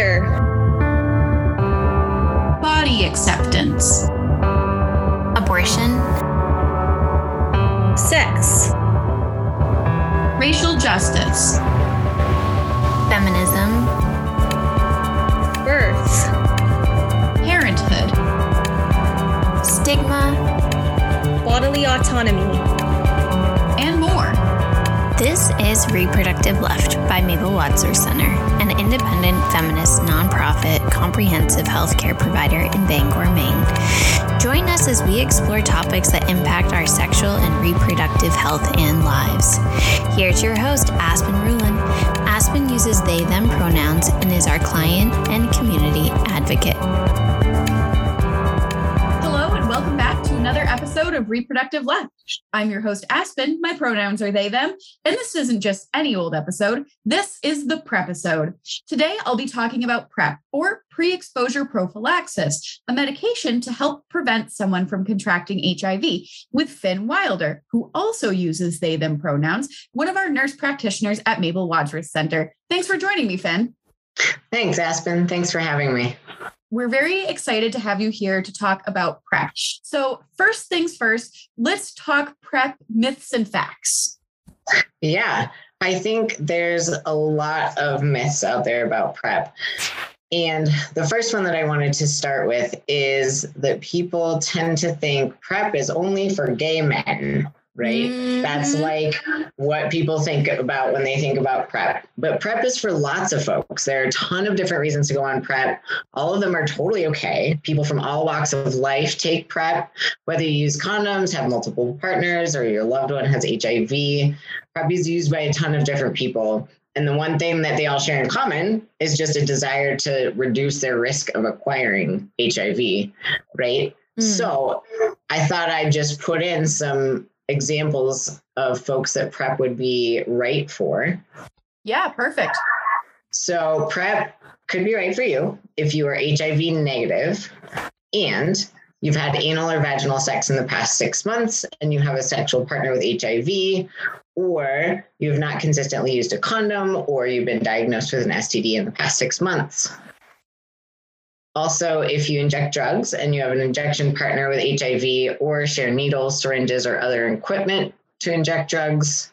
Gender. Body acceptance. Abortion. Sex. Racial justice. Feminism. Birth. Parenthood. Stigma. Bodily autonomy. And more. This is Reproductive Left by Mabel Wadsworth Center, an independent feminist nonprofit comprehensive healthcare provider in Bangor, Maine. Join us as we explore topics that impact our sexual and reproductive health and lives. Here's your host, Aspen Rulin. Aspen uses they them pronouns and is our client and community advocate. Hello, and welcome back to another episode of Reproductive Left. I'm your host, Aspen. My pronouns are they, them. And this isn't just any old episode. This is the PrEP episode. Today, I'll be talking about PrEP, or pre exposure prophylaxis, a medication to help prevent someone from contracting HIV, with Finn Wilder, who also uses they, them pronouns, one of our nurse practitioners at Mabel Wadsworth Center. Thanks for joining me, Finn. Thanks, Aspen. Thanks for having me. We're very excited to have you here to talk about PrEP. So, first things first, let's talk PrEP myths and facts. Yeah, I think there's a lot of myths out there about PrEP. And the first one that I wanted to start with is that people tend to think PrEP is only for gay men, right? Mhm. That's like what people think about when they think about PrEP. But PrEP is for lots of folks. There are a ton of different reasons to go on PrEP. All of them are totally okay. People from all walks of life take PrEP, whether you use condoms, have multiple partners, or your loved one has HIV. PrEP is used by a ton of different people. And the one thing that they all share in common is just a desire to reduce their risk of acquiring HIV, right? Mm. So I thought I'd just put in some examples of folks that PrEP would be right for. Yeah, perfect. So PrEP could be right for you if you are HIV negative and you've had anal or vaginal sex in the past six months and you have a sexual partner with HIV, or you have not consistently used a condom, or you've been diagnosed with an STD in the past six months. Also, if you inject drugs and you have an injection partner with HIV or share needles, syringes, or other equipment to inject drugs,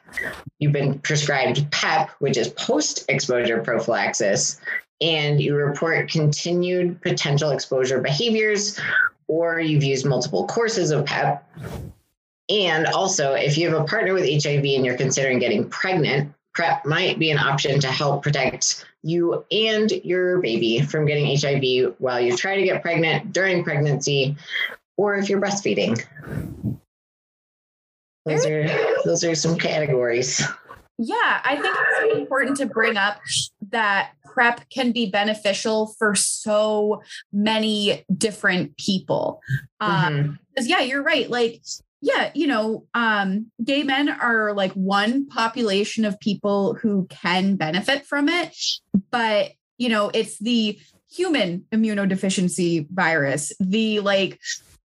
you've been prescribed PEP, which is post exposure prophylaxis, and you report continued potential exposure behaviors, or you've used multiple courses of PEP. And also, if you have a partner with HIV and you're considering getting pregnant, PrEP might be an option to help protect you and your baby from getting HIV while you try to get pregnant during pregnancy or if you're breastfeeding. Those are those are some categories. Yeah, I think it's important to bring up that PrEP can be beneficial for so many different people. Um, Mhm. because yeah, you're right. Like, yeah, you know, um, gay men are like one population of people who can benefit from it, but you know, it's the human immunodeficiency virus, the like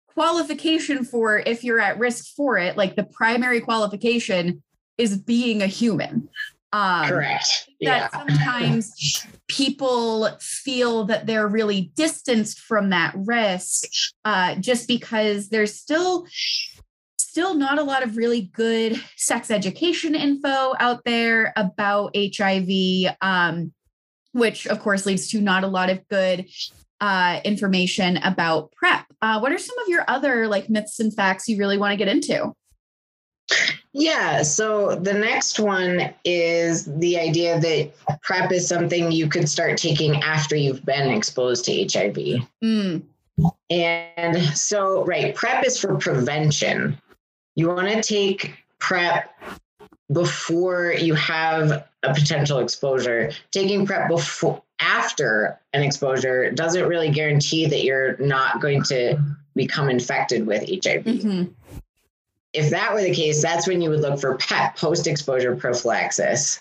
qualification for if you're at risk for it, like the primary qualification is being a human. Um, Correct. Yeah. that sometimes people feel that they're really distanced from that risk uh, just because there's still still not a lot of really good sex education info out there about hiv um, which of course leads to not a lot of good uh, information about prep uh, what are some of your other like myths and facts you really want to get into Yeah. So the next one is the idea that PrEP is something you could start taking after you've been exposed to HIV. Mm, And so, right, PrEP is for prevention. You want to take PrEP before you have a potential exposure. Taking PrEP before after an exposure doesn't really guarantee that you're not going to become infected with HIV. mhm. If that were the case, that's when you would look for PEP, post exposure prophylaxis.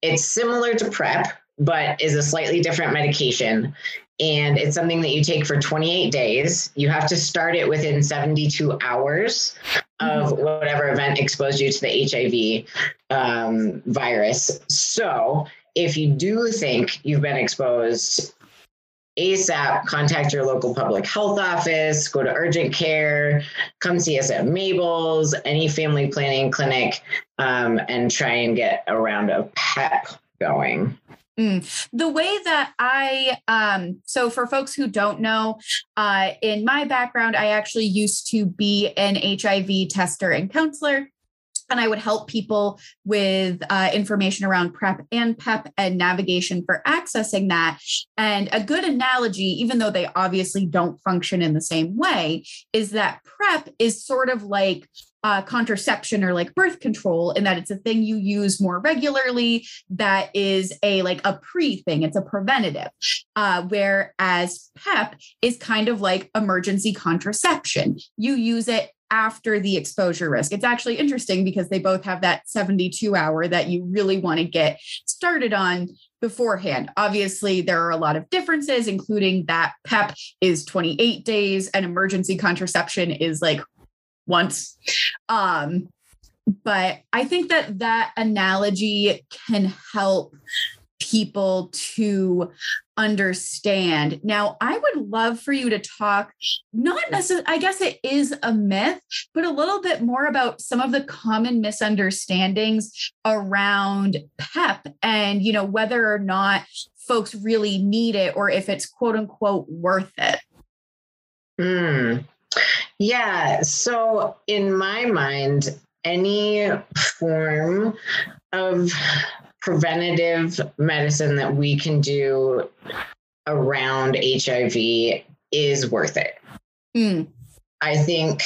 It's similar to PrEP, but is a slightly different medication. And it's something that you take for 28 days. You have to start it within 72 hours of whatever event exposed you to the HIV um, virus. So if you do think you've been exposed ASAP, contact your local public health office, go to urgent care, come see us at Mabel's, any family planning clinic, um, and try and get a round of PEP going. Mm. The way that I, um, so for folks who don't know, uh, in my background, I actually used to be an HIV tester and counselor and I would help people with uh, information around PrEP and PEP and navigation for accessing that. And a good analogy, even though they obviously don't function in the same way, is that PrEP is sort of like uh, contraception or like birth control in that it's a thing you use more regularly that is a like a pre thing it's a preventative uh, whereas pep is kind of like emergency contraception you use it after the exposure risk. It's actually interesting because they both have that 72 hour that you really want to get started on beforehand. Obviously, there are a lot of differences, including that PEP is 28 days and emergency contraception is like once. Um, but I think that that analogy can help people to understand. Now, I would love for you to talk, not necessarily, I guess it is a myth, but a little bit more about some of the common misunderstandings around PEP and, you know, whether or not folks really need it or if it's quote unquote worth it. Hmm. Yeah. So, in my mind, any form of preventative medicine that we can do around HIV is worth it. Mm. I think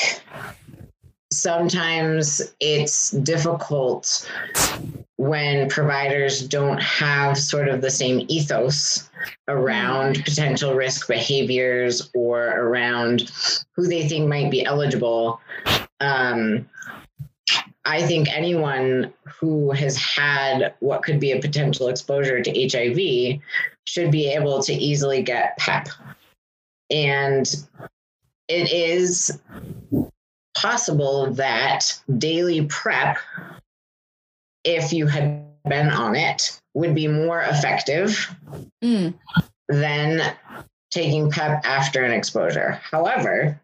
sometimes it's difficult when providers don't have sort of the same ethos around mm. potential risk behaviors or around who they think might be eligible. Um, I think anyone who has had what could be a potential exposure to HIV should be able to easily get PEP. And it is possible that daily PrEP, if you had been on it, would be more effective mm. than taking PEP after an exposure. However,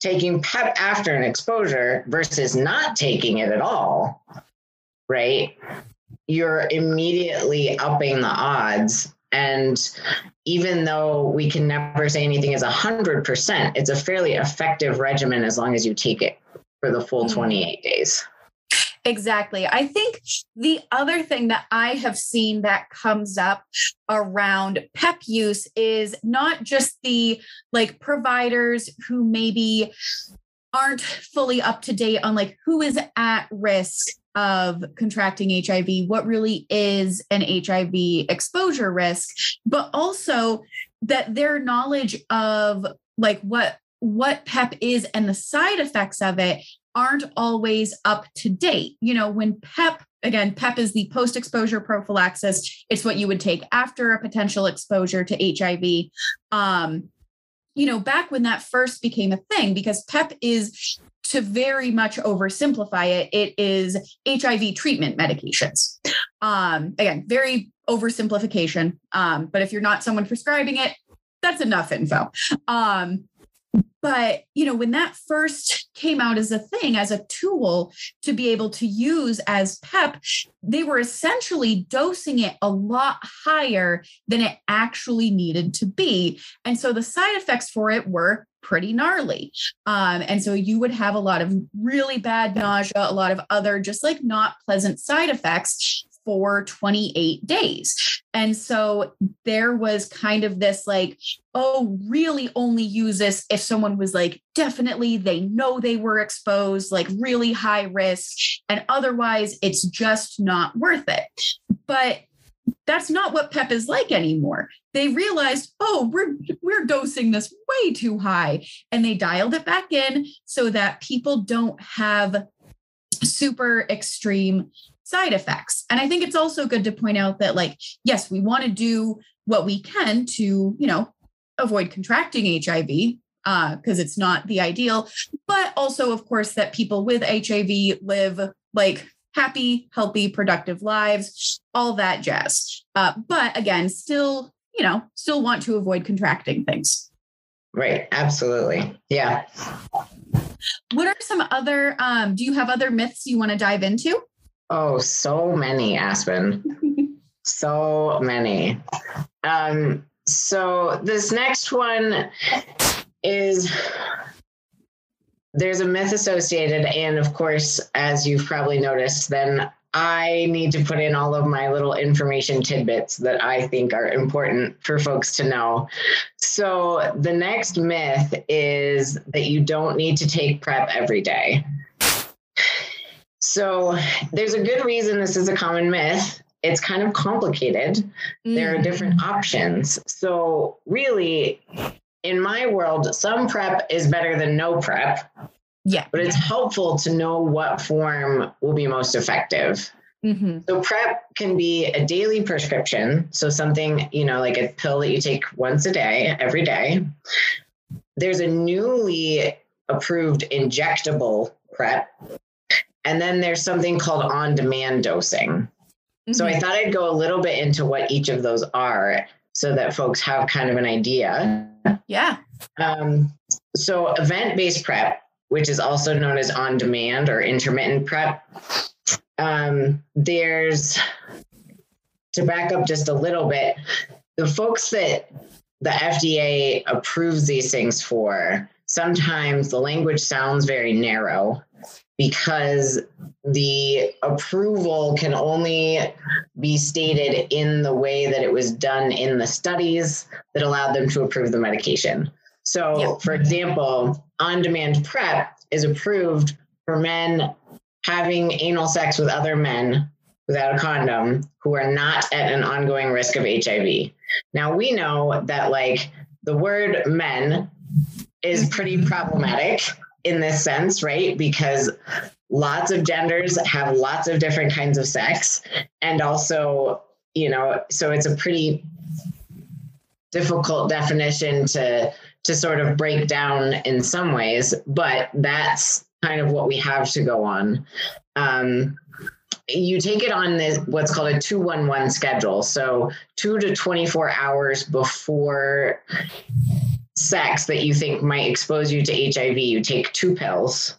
taking PEP after an exposure versus not taking it at all, right? You're immediately upping the odds. And even though we can never say anything is 100%, it's a fairly effective regimen as long as you take it for the full mm-hmm. 28 days. Exactly. I think the other thing that I have seen that comes up around PEP use is not just the like providers who maybe aren't fully up to date on like who is at risk of contracting HIV, what really is an HIV exposure risk, but also that their knowledge of like what what PEP is and the side effects of it aren't always up to date. You know, when PEP, again, PEP is the post exposure prophylaxis, it's what you would take after a potential exposure to HIV. Um, you know, back when that first became a thing, because PEP is to very much oversimplify it, it is HIV treatment medications. Um, again, very oversimplification. Um, but if you're not someone prescribing it, that's enough info. Um, but, you know, when that first came out as a thing, as a tool to be able to use as PEP, they were essentially dosing it a lot higher than it actually needed to be. And so the side effects for it were pretty gnarly. Um, and so you would have a lot of really bad nausea, a lot of other just like not pleasant side effects for 28 days. And so there was kind of this like, oh, really only use this if someone was like, definitely they know they were exposed, like really high risk. And otherwise, it's just not worth it. But that's not what PEP is like anymore. They realized, oh, we're we're dosing this way too high, and they dialed it back in so that people don't have super extreme side effects. And I think it's also good to point out that, like, yes, we want to do what we can to, you know, avoid contracting HIV because uh, it's not the ideal, but also, of course, that people with HIV live like happy, healthy, productive lives, all that jazz. Uh, but again, still you know, still want to avoid contracting things. Right. Absolutely. Yeah. What are some other, um, do you have other myths you want to dive into? Oh, so many, Aspen. so many. Um, so this next one is there's a myth associated, and of course, as you've probably noticed, then I need to put in all of my little information tidbits that I think are important for folks to know. So, the next myth is that you don't need to take PrEP every day. So, there's a good reason this is a common myth. It's kind of complicated. Mm. There are different options. So, really, in my world, some PrEP is better than no PrEP. Yeah. But it's helpful to know what form will be most effective. Mm-hmm. So PrEP can be a daily prescription. So something, you know, like a pill that you take once a day, every day. There's a newly approved injectable PrEP. And then there's something called on demand dosing. Mm-hmm. So I mm-hmm. thought I'd go a little bit into what each of those are so that folks have kind of an idea. Yeah. Um, so event based PrEP which is also known as on demand or intermittent prep. Um, there's, to back up just a little bit, the folks that the FDA approves these things for, sometimes the language sounds very narrow because the approval can only be stated in the way that it was done in the studies that allowed them to approve the medication. So, yep. for example, on demand PrEP is approved for men having anal sex with other men without a condom who are not at an ongoing risk of HIV. Now, we know that, like, the word men is pretty problematic in this sense, right? Because lots of genders have lots of different kinds of sex. And also, you know, so it's a pretty difficult definition to to sort of break down in some ways, but that's kind of what we have to go on. Um, you take it on this what's called a 211 schedule. So 2 to 24 hours before sex that you think might expose you to HIV, you take two pills.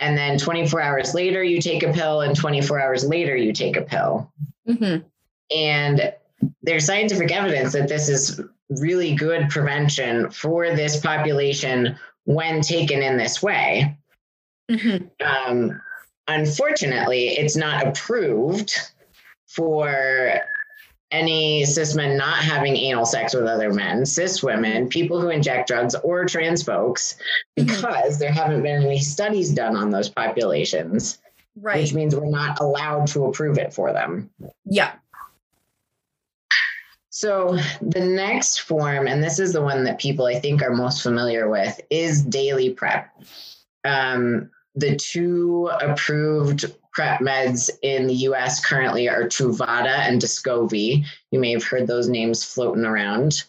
And then 24 hours later, you take a pill, and 24 hours later, you take a pill. Mm-hmm. And there's scientific evidence that this is really good prevention for this population when taken in this way. Mm-hmm. Um, unfortunately, it's not approved for any cis men not having anal sex with other men, cis women, people who inject drugs, or trans folks, mm-hmm. because there haven't been any studies done on those populations. Right. Which means we're not allowed to approve it for them. Yeah. So the next form, and this is the one that people I think are most familiar with, is daily prep. Um, the two approved prep meds in the US currently are Truvada and Descovy. You may have heard those names floating around.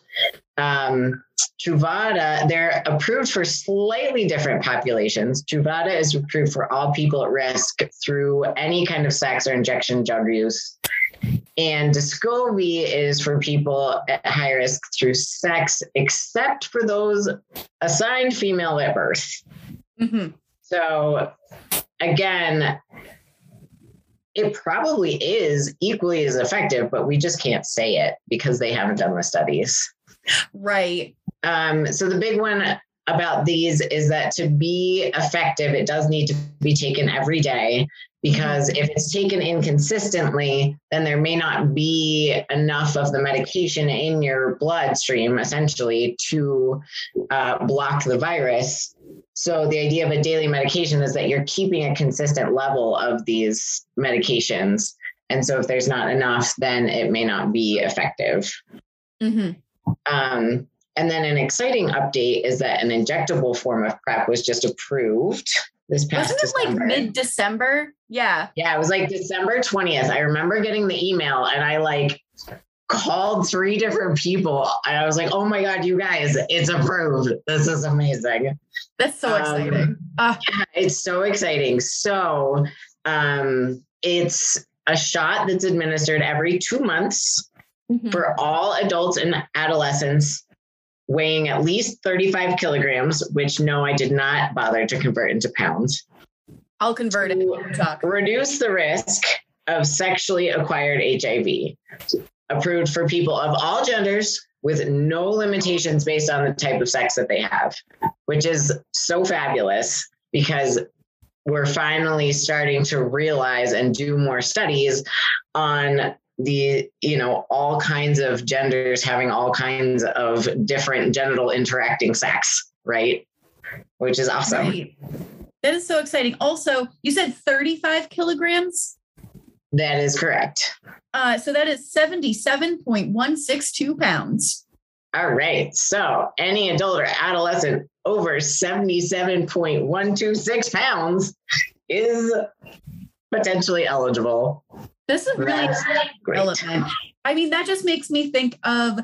Um, Truvada, they're approved for slightly different populations. Truvada is approved for all people at risk through any kind of sex or injection drug use. And Descovy is for people at high risk through sex, except for those assigned female at birth. Mm-hmm. So, again, it probably is equally as effective, but we just can't say it because they haven't done the studies. Right. Um, so, the big one about these is that to be effective, it does need to be taken every day because if it's taken inconsistently, then there may not be enough of the medication in your bloodstream essentially to uh, block the virus. So, the idea of a daily medication is that you're keeping a consistent level of these medications. And so, if there's not enough, then it may not be effective. Mm-hmm. Um, and then an exciting update is that an injectable form of PrEP was just approved this past Wasn't it December. like mid December? Yeah. Yeah, it was like December 20th. I remember getting the email and I like called three different people and I was like, oh my God, you guys, it's approved. This is amazing. That's so um, exciting. Uh, yeah, it's so exciting. So um, it's a shot that's administered every two months Mhm. for all adults and adolescents weighing at least 35 kilograms, which no, I did not bother to convert into pounds, I'll convert it. Talk. reduce the risk of sexually acquired HIV. Approved for people of all genders with no limitations based on the type of sex that they have, which is so fabulous because we're finally starting to realize and do more studies on the you know all kinds of genders having all kinds of different genital interacting sex right which is awesome Right. That is so exciting. Also, you said 35 kilograms. that is correct Uh, so that is 77.162 pounds. all right so any adult or adolescent over 77.126 pounds is potentially eligible This is really relevant. I mean, that just makes me think of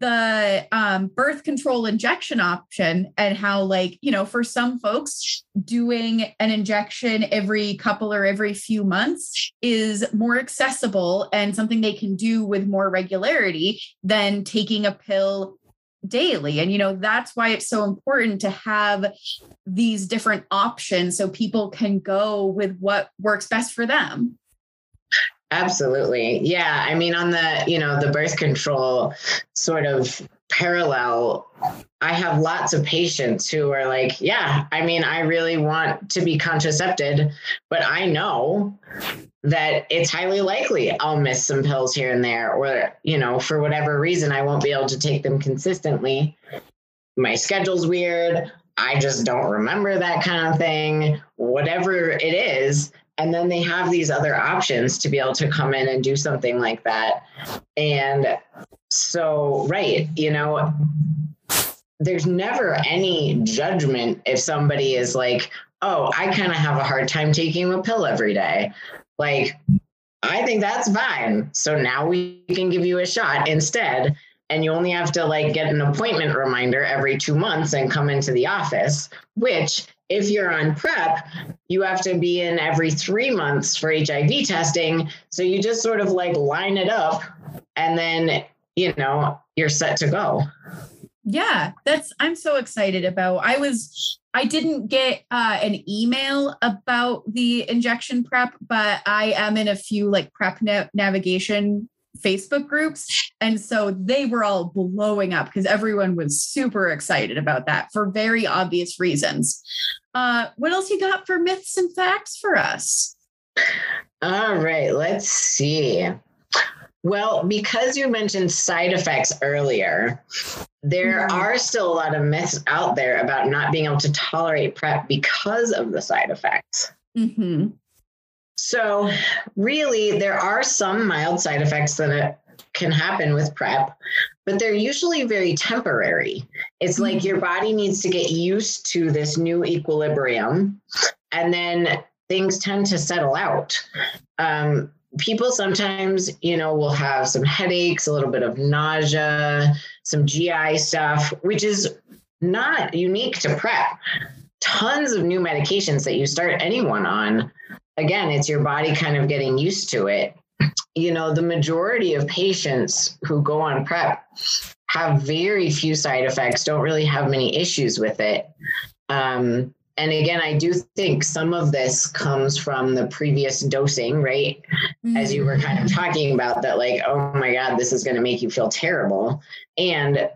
the um, birth control injection option and how, like, you know, for some folks, doing an injection every couple or every few months is more accessible and something they can do with more regularity than taking a pill daily. And, you know, that's why it's so important to have these different options so people can go with what works best for them. Absolutely. Yeah. I mean, on the, you know, the birth control sort of parallel, I have lots of patients who are like, yeah, I mean, I really want to be contracepted, but I know that it's highly likely I'll miss some pills here and there, or, you know, for whatever reason, I won't be able to take them consistently. My schedule's weird. I just don't remember that kind of thing, whatever it is and then they have these other options to be able to come in and do something like that. And so right you know there's never any judgment if somebody is like oh i kind of have a hard time taking a pill every day. Like i think that's fine. So now we can give you a shot instead. And you only have to like get an appointment reminder every two months and come into the office which if you're on prep you have to be in every three months for hiv testing so you just sort of like line it up and then you know you're set to go Yeah, that's I'm so excited about. I was I didn't get uh, an email about the injection prep, but I am in a few like prep na- navigation Facebook groups, and so they were all blowing up because everyone was super excited about that for very obvious reasons. Uh, what else you got for myths and facts for us? All right, let's see. Well, because you mentioned side effects earlier, there Mhm. are still a lot of myths out there about not being able to tolerate PrEP because of the side effects. Mm-hmm. So, really, there are some mild side effects that can happen with PrEP, but they're usually very temporary. It's like your body needs to get used to this new equilibrium, and then things tend to settle out. Um, people sometimes, you know, will have some headaches, a little bit of nausea, some GI stuff, which is not unique to PrEP. Tons of new medications that you start anyone on again, it's your body kind of getting used to it. You know, the majority of patients who go on PrEP have very few side effects, don't really have many issues with it. Um, and again, I do think some of this comes from the previous dosing, right? As you were kind of talking about, that, like, oh my God, this is going to make you feel terrible. And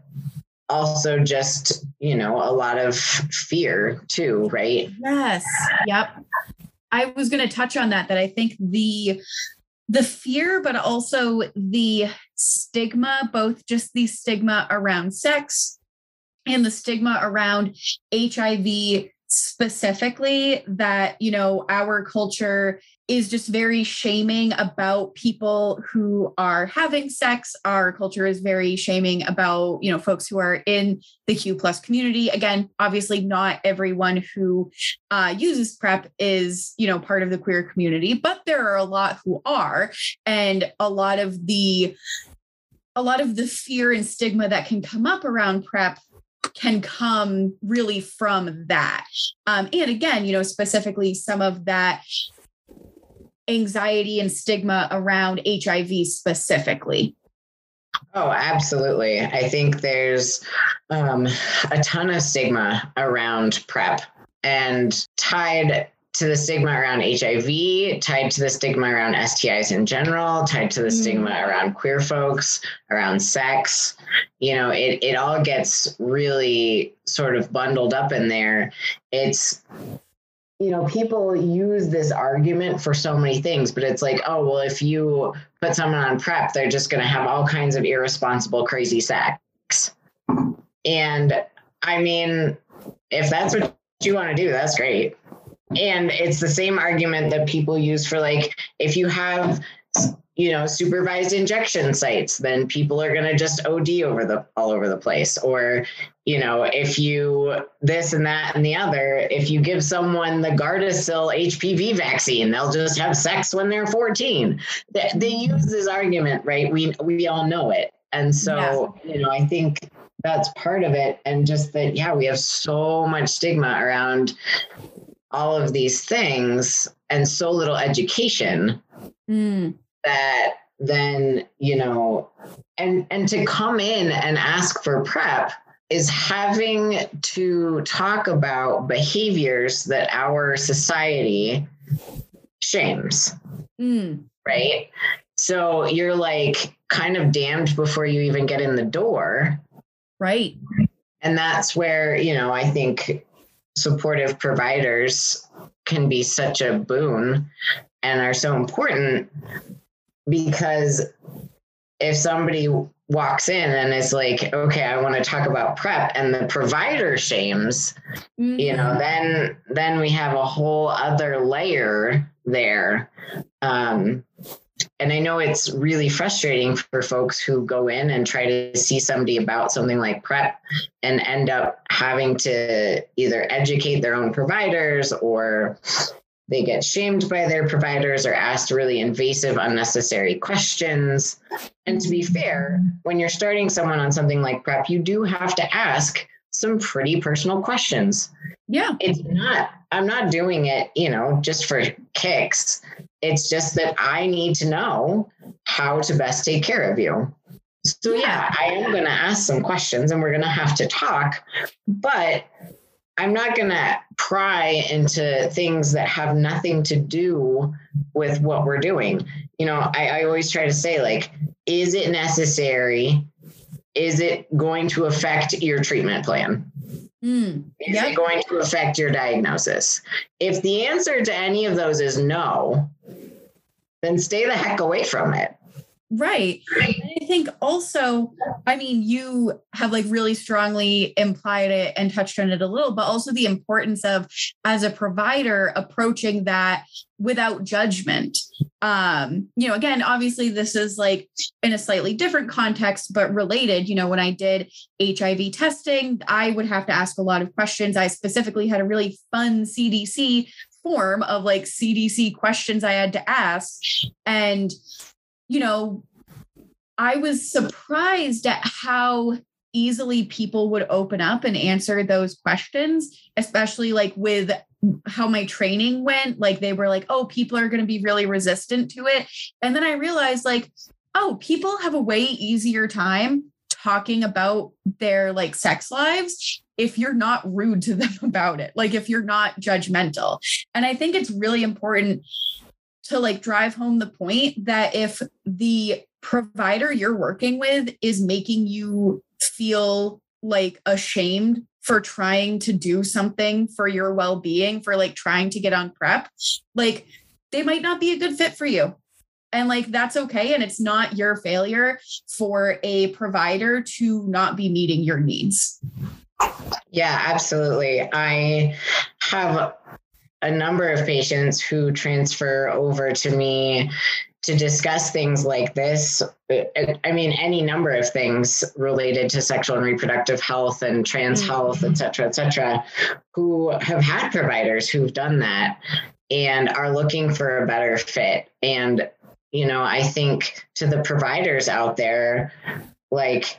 also just, you know, a lot of fear too, right? Yes. Yep. I was going to touch on that that I think the the fear but also the stigma both just the stigma around sex and the stigma around HIV specifically that you know our culture is just very shaming about people who are having sex. Our culture is very shaming about you know folks who are in the q plus community. Again obviously not everyone who uh, uses prep is you know part of the queer community but there are a lot who are. And a lot of the a lot of the fear and stigma that can come up around prep can come really from that um, and again you know specifically some of that anxiety and stigma around hiv specifically Oh, absolutely. I think there's um, a ton of stigma around PrEP and tied to the stigma around HIV, tied to the stigma around STIs in general, tied to the mm. stigma around queer folks, around sex. You know, it, it all gets really sort of bundled up in there. It's, you know, people use this argument for so many things, but it's like, oh, well, if you put someone on PrEP, they're just going to have all kinds of irresponsible, crazy sex. And I mean, if that's what you want to do, that's great and it's the same argument that people use for like if you have you know supervised injection sites then people are going to just od over the all over the place. Or you know if you this and that and the other if you give someone the gardasil hpv vaccine they'll just have sex when they're 14 they, they use this argument right? We we all know it. And so yeah. you know i think that's part of it. And just that yeah we have so much stigma around all of these things and so little education mm. that then you know and and to come in and ask for prep is having to talk about behaviors that our society shames mm. right so you're like kind of damned before you even get in the door right and that's where you know i think supportive providers can be such a boon and are so important because if somebody walks in and is like, okay, I want to talk about prep and the provider shames, mm-hmm. you know, mm-hmm. then then we have a whole other layer there. Um, and I know it's really frustrating for folks who go in and try to see somebody about something like PrEP and end up having to either educate their own providers or they get shamed by their providers or asked really invasive, unnecessary questions. And to be fair, when you're starting someone on something like PrEP, you do have to ask some pretty personal questions. Yeah. It's not, I'm not doing it, you know, just for kicks. It's just that I need to know how to best take care of you. So, yeah, I am going to ask some questions and we're going to have to talk, but I'm not going to pry into things that have nothing to do with what we're doing. You know, I, I always try to say, like, is it necessary is it going to affect your treatment plan? Mm, is it going to affect your diagnosis? If the answer to any of those is no, then stay the heck away from it. Right. I think also, I mean, you have like really strongly implied it and touched on it a little, but also the importance of as a provider approaching that without judgment. Um, you know, again, obviously this is like in a slightly different context, but related. You know, when I did HIV testing, I would have to ask a lot of questions. I specifically had a really fun CDC form of like CDC questions I had to ask. And you know, I was surprised at how easily people would open up and answer those questions, especially like with how my training went. Like they were like, oh, people are going to be really resistant to it. And then I realized, like, oh, people have a way easier time talking about their like sex lives if you're not rude to them about it, like if you're not judgmental. And I think it's really important to like drive home the point that if the provider you're working with is making you feel like ashamed for trying to do something for your well-being for like trying to get on prep like they might not be a good fit for you. And like that's okay and it's not your failure for a provider to not be meeting your needs. Yeah absolutely. I have a number of patients who transfer over to me to discuss things like this. I mean, any number of things related to sexual and reproductive health and trans mm-hmm. health, et cetera, et cetera, who have had providers who've done that and are looking for a better fit. And, you know, I think to the providers out there, like,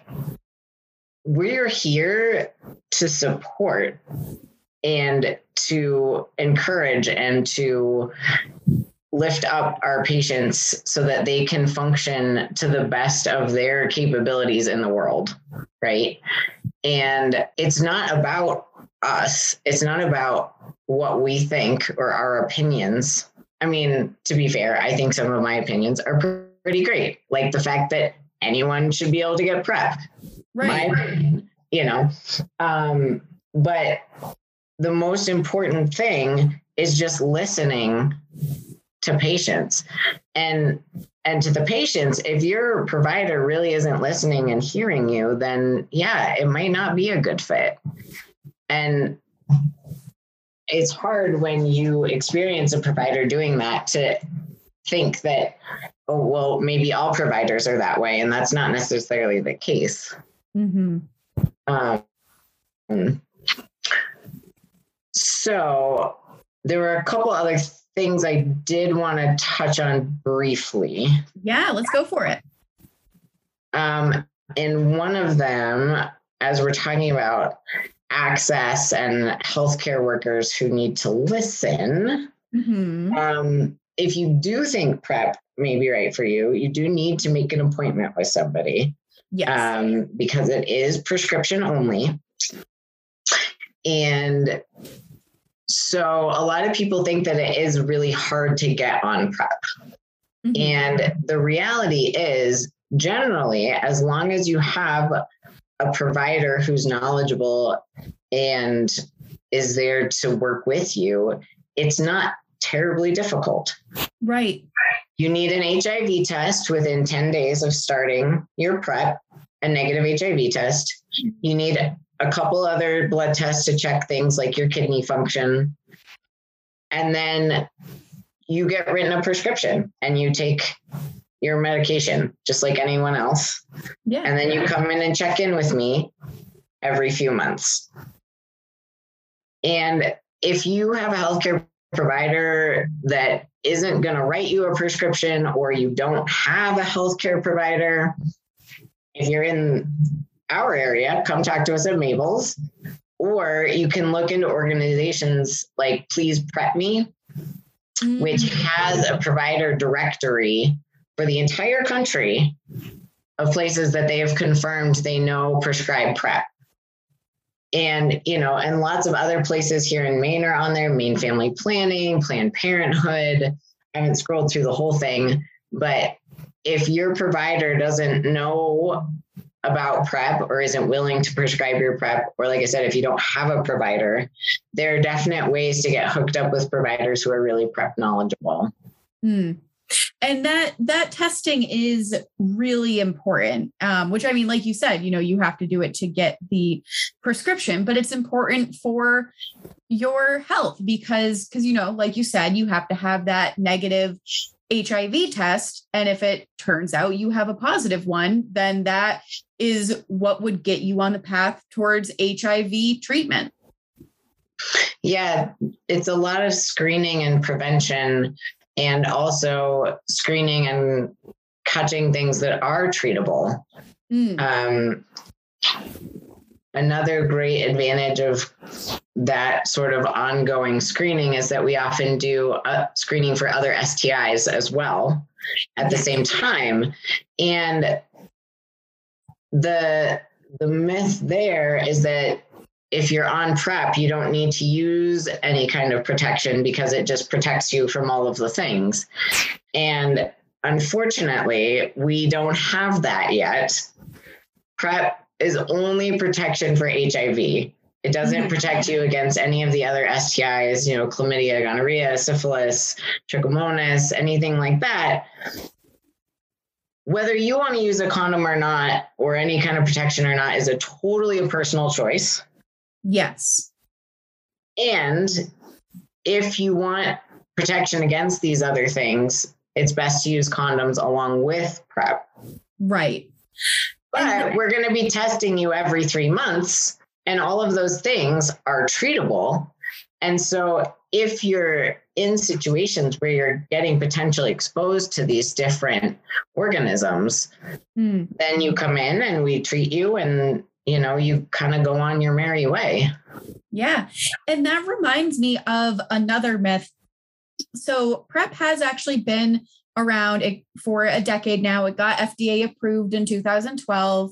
we're here to support and to encourage and to lift up our patients so that they can function to the best of their capabilities in the world, right? And it's not about us, it's not about what we think or our opinions. I mean, to be fair, I think some of my opinions are pretty great. Like the fact that anyone should be able to get PrEP. Right. My, you know, um, but the most important thing is just listening to patients. And and to the patients if your provider really isn't listening and hearing you then yeah it might not be a good fit. And it's hard when you experience a provider doing that to think that oh well maybe all providers are that way and that's not necessarily the case. Mm-hmm. um, so there were a couple other things I did want to touch on briefly. Yeah, let's go for it. Um, and one of them, as we're talking about access and healthcare workers who need to listen, Mm-hmm. um, if you do think PrEP may be right for you, you do need to make an appointment with somebody Yes. um, because it is prescription only. And so a lot of people think that it is really hard to get on PrEP. Mhm. And the reality is, generally, as long as you have a provider who's knowledgeable and is there to work with you, it's not terribly difficult. right. You need an HIV test within 10 days of starting your PrEP, a negative HIV test. You need a couple other blood tests to check things like your kidney function. And then you get written a prescription and you take your medication just like anyone else. Yeah. And then you come in and check in with me every few months. And if you have a healthcare provider that isn't going to write you a prescription or you don't have a healthcare provider, if you're in our area, come talk to us at Mabel's. Or you can look into organizations like Please Prep Me, which Mm-hmm. has a provider directory for the entire country of places that they have confirmed they know prescribe PrEP. And, you know, and lots of other places here in Maine are on there Maine Family Planning, Planned Parenthood. I haven't scrolled through the whole thing, but if your provider doesn't know about PrEP or isn't willing to prescribe your PrEP, or like I said, if you don't have a provider, there are definite ways to get hooked up with providers who are really PrEP knowledgeable. Mm. And that that testing is really important. Um, which I mean, like you said, you know, you have to do it to get the prescription, but it's important for your health because because you know, like you said, you have to have that negative HIV test. And if it turns out you have a positive one, then that is what would get you on the path towards HIV treatment. Yeah, it's a lot of screening and prevention, and also screening and catching things that are treatable. Mm, Um, another great advantage of that sort of ongoing screening is that we often do screening for other STIs as well at the same time. And the the myth there is that if you're on prep, you don't need to use any kind of protection because it just protects you from all of the things. And unfortunately, we don't have that yet. PrEP is only protection for HIV. It doesn't Mhm. protect you against any of the other STIs, you know, chlamydia, gonorrhea, syphilis, trichomonas, anything like that. Whether you want to use a condom or not, or any kind of protection or not, is a totally a personal choice. yes. And if you want protection against these other things, it's best to use condoms along with PrEP. Right. But we're going to be testing you every three months, and all of those things are treatable. And so, if you're in situations where you're getting potentially exposed to these different organisms, Mm. then you come in and we treat you, and you know, you kind of go on your merry way. Yeah. And that reminds me of another myth so PrEP has actually been around it for a decade now. It got FDA approved in 2012.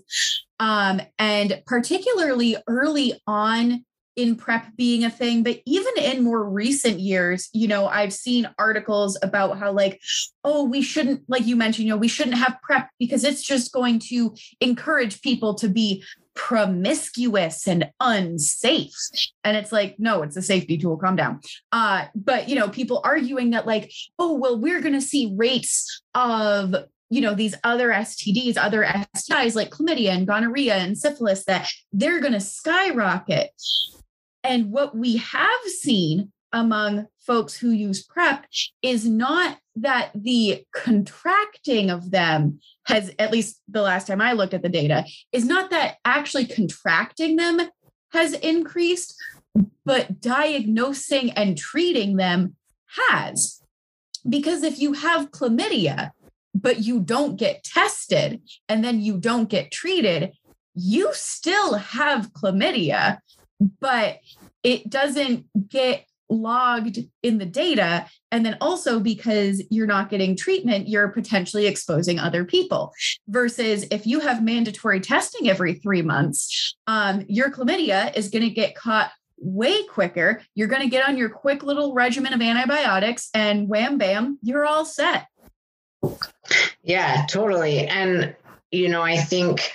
Um, and particularly early on in PrEP being a thing, but even in more recent years, you know, I've seen articles about how, like, oh, we shouldn't, like you mentioned, you know, we shouldn't have PrEP because it's just going to encourage people to be promiscuous and unsafe. And it's like, no, it's a safety tool. Calm down. Uh, but you know, people arguing that, like, oh, well, we're gonna see rates of you know these other stds other stis like chlamydia and gonorrhea and syphilis that they're going to skyrocket and what we have seen among folks who use PrEP is not that the contracting of them has, at least the last time I looked at the data, is not that actually contracting them has increased, but diagnosing and treating them has. Because if you have chlamydia, but you don't get tested and then you don't get treated, you still have chlamydia but it doesn't get logged in the data. And then also because you're not getting treatment, you're potentially exposing other people. Versus if you have mandatory testing every three months, um, your chlamydia is going to get caught way quicker. You're going to get on your quick little regimen of antibiotics, and wham bam, you're all set. Yeah, totally. And, you know, I think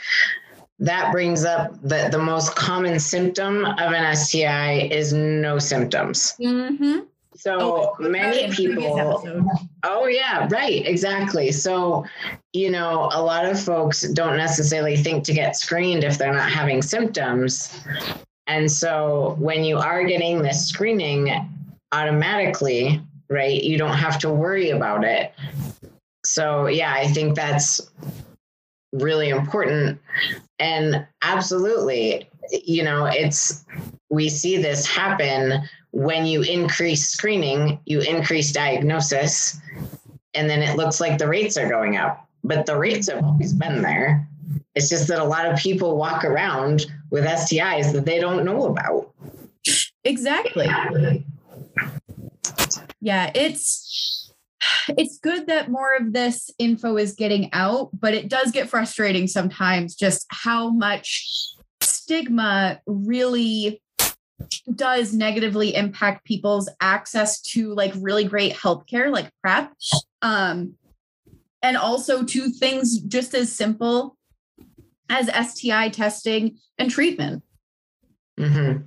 that brings up that the most common symptom of an STI is no symptoms. Mm-hmm. So oh, many people. Oh, yeah, right, exactly. So, you know, a lot of folks don't necessarily think to get screened if they're not having symptoms. And so when you are getting this screening automatically, right, you don't have to worry about it. So, yeah, I think that's really important. And absolutely, you know, it's, we see this happen when you increase screening, you increase diagnosis, and then it looks like the rates are going up. But the rates have always been there. It's just that a lot of people walk around with STIs that they don't know about. Exactly. Yeah, it's it's good that more of this info is getting out, but it does get frustrating sometimes just how much stigma really does negatively impact people's access to like really great healthcare like PrEP. Um, and also to things just as simple as STI testing and treatment. Mm-hmm.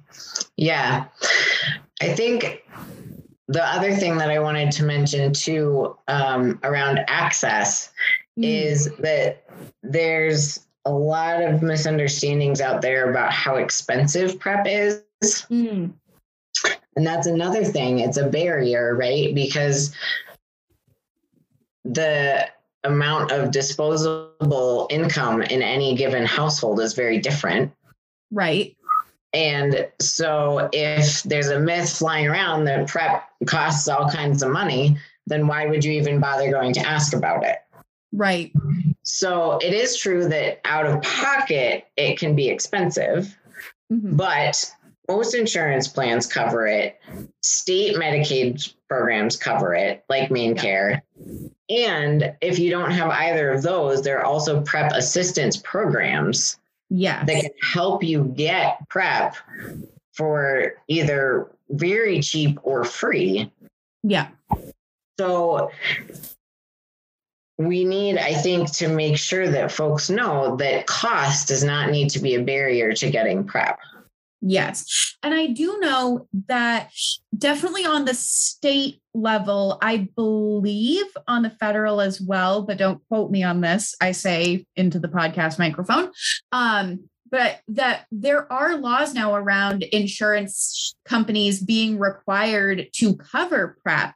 Yeah. I think the other thing that I wanted to mention too um, around access mm. is that there's a lot of misunderstandings out there about how expensive PrEP is. Mm. And that's another thing, it's a barrier, right? Because the amount of disposable income in any given household is very different. Right. And so if there's a myth flying around that PrEP costs all kinds of money, then why would you even bother going to ask about it? Right. So it is true that out of pocket, it can be expensive, mm-hmm. but most insurance plans cover it. State Medicaid programs cover it, like Maine yeah. Care. And if you don't have either of those, there are also PrEP assistance programs yeah that can help you get PrEP for either very cheap or free. Yeah. So we need i think to make sure that folks know that cost does not need to be a barrier to getting PrEP Yes. And I do know that definitely on the state level, I believe on the federal as well, but don't quote me on this. I say into the podcast microphone. Um, but that there are laws now around insurance companies being required to cover PrEP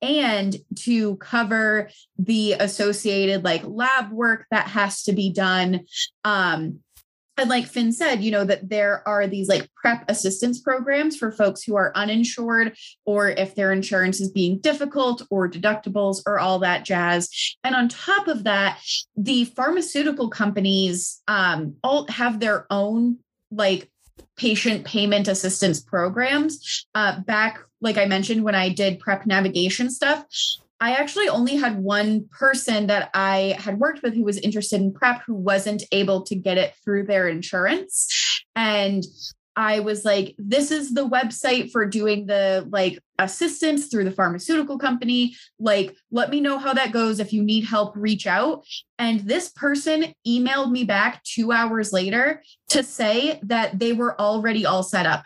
and to cover the associated like lab work that has to be done um, and like Finn said, you know, that there are these like PrEP assistance programs for folks who are uninsured or if their insurance is being difficult or deductibles or all that jazz. And on top of that, the pharmaceutical companies um, all have their own like patient payment assistance programs. Uh, back, like I mentioned, when I did prep navigation stuff, I actually only had one person that I had worked with who was interested in prep who wasn't able to get it through their insurance. And I was like, this is the website for doing the like assistance through the pharmaceutical company. Like, let me know how that goes. If you need help, reach out. And this person emailed me back two hours later to say that they were already all set up.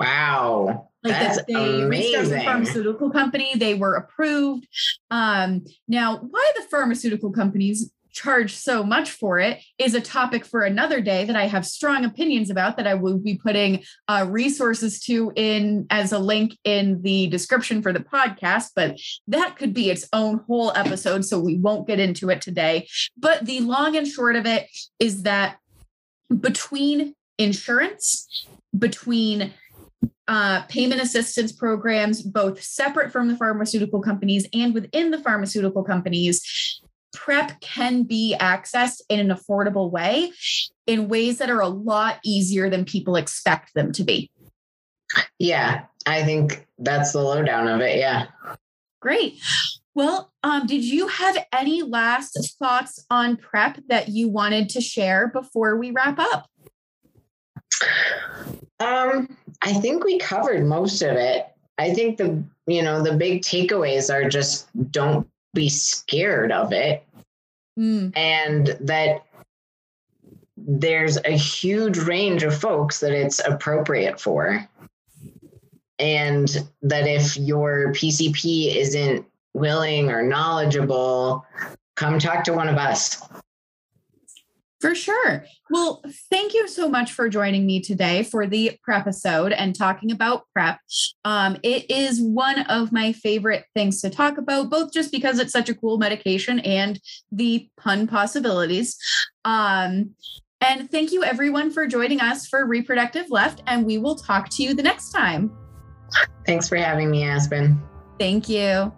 Wow. Like That's that they reached out the amazing. pharmaceutical company, they were approved. Um, now, why the pharmaceutical companies charge so much for it is a topic for another day that I have strong opinions about that I will be putting uh, resources to in as a link in the description for the podcast. But that could be its own whole episode, so we won't get into it today. But the long and short of it is that between insurance, between uh, payment assistance programs, both separate from the pharmaceutical companies and within the pharmaceutical companies, PrEP can be accessed in an affordable way in ways that are a lot easier than people expect them to be. Yeah, I think that's the lowdown of it. Yeah. Great. Well, um, did you have any last thoughts on PrEP that you wanted to share before we wrap up? Um, I think we covered most of it. I think the you know the big takeaways are just don't be scared of it Mm, and that there's a huge range of folks that it's appropriate for. And that if your PCP isn't willing or knowledgeable, come talk to one of us. For sure. Well, thank you so much for joining me today for the prep episode and talking about prep. Um, it is one of my favorite things to talk about, both just because it's such a cool medication and the pun possibilities. Um, and thank you, everyone, for joining us for Reproductive Left. And we will talk to you the next time. Thanks for having me, Aspen. Thank you.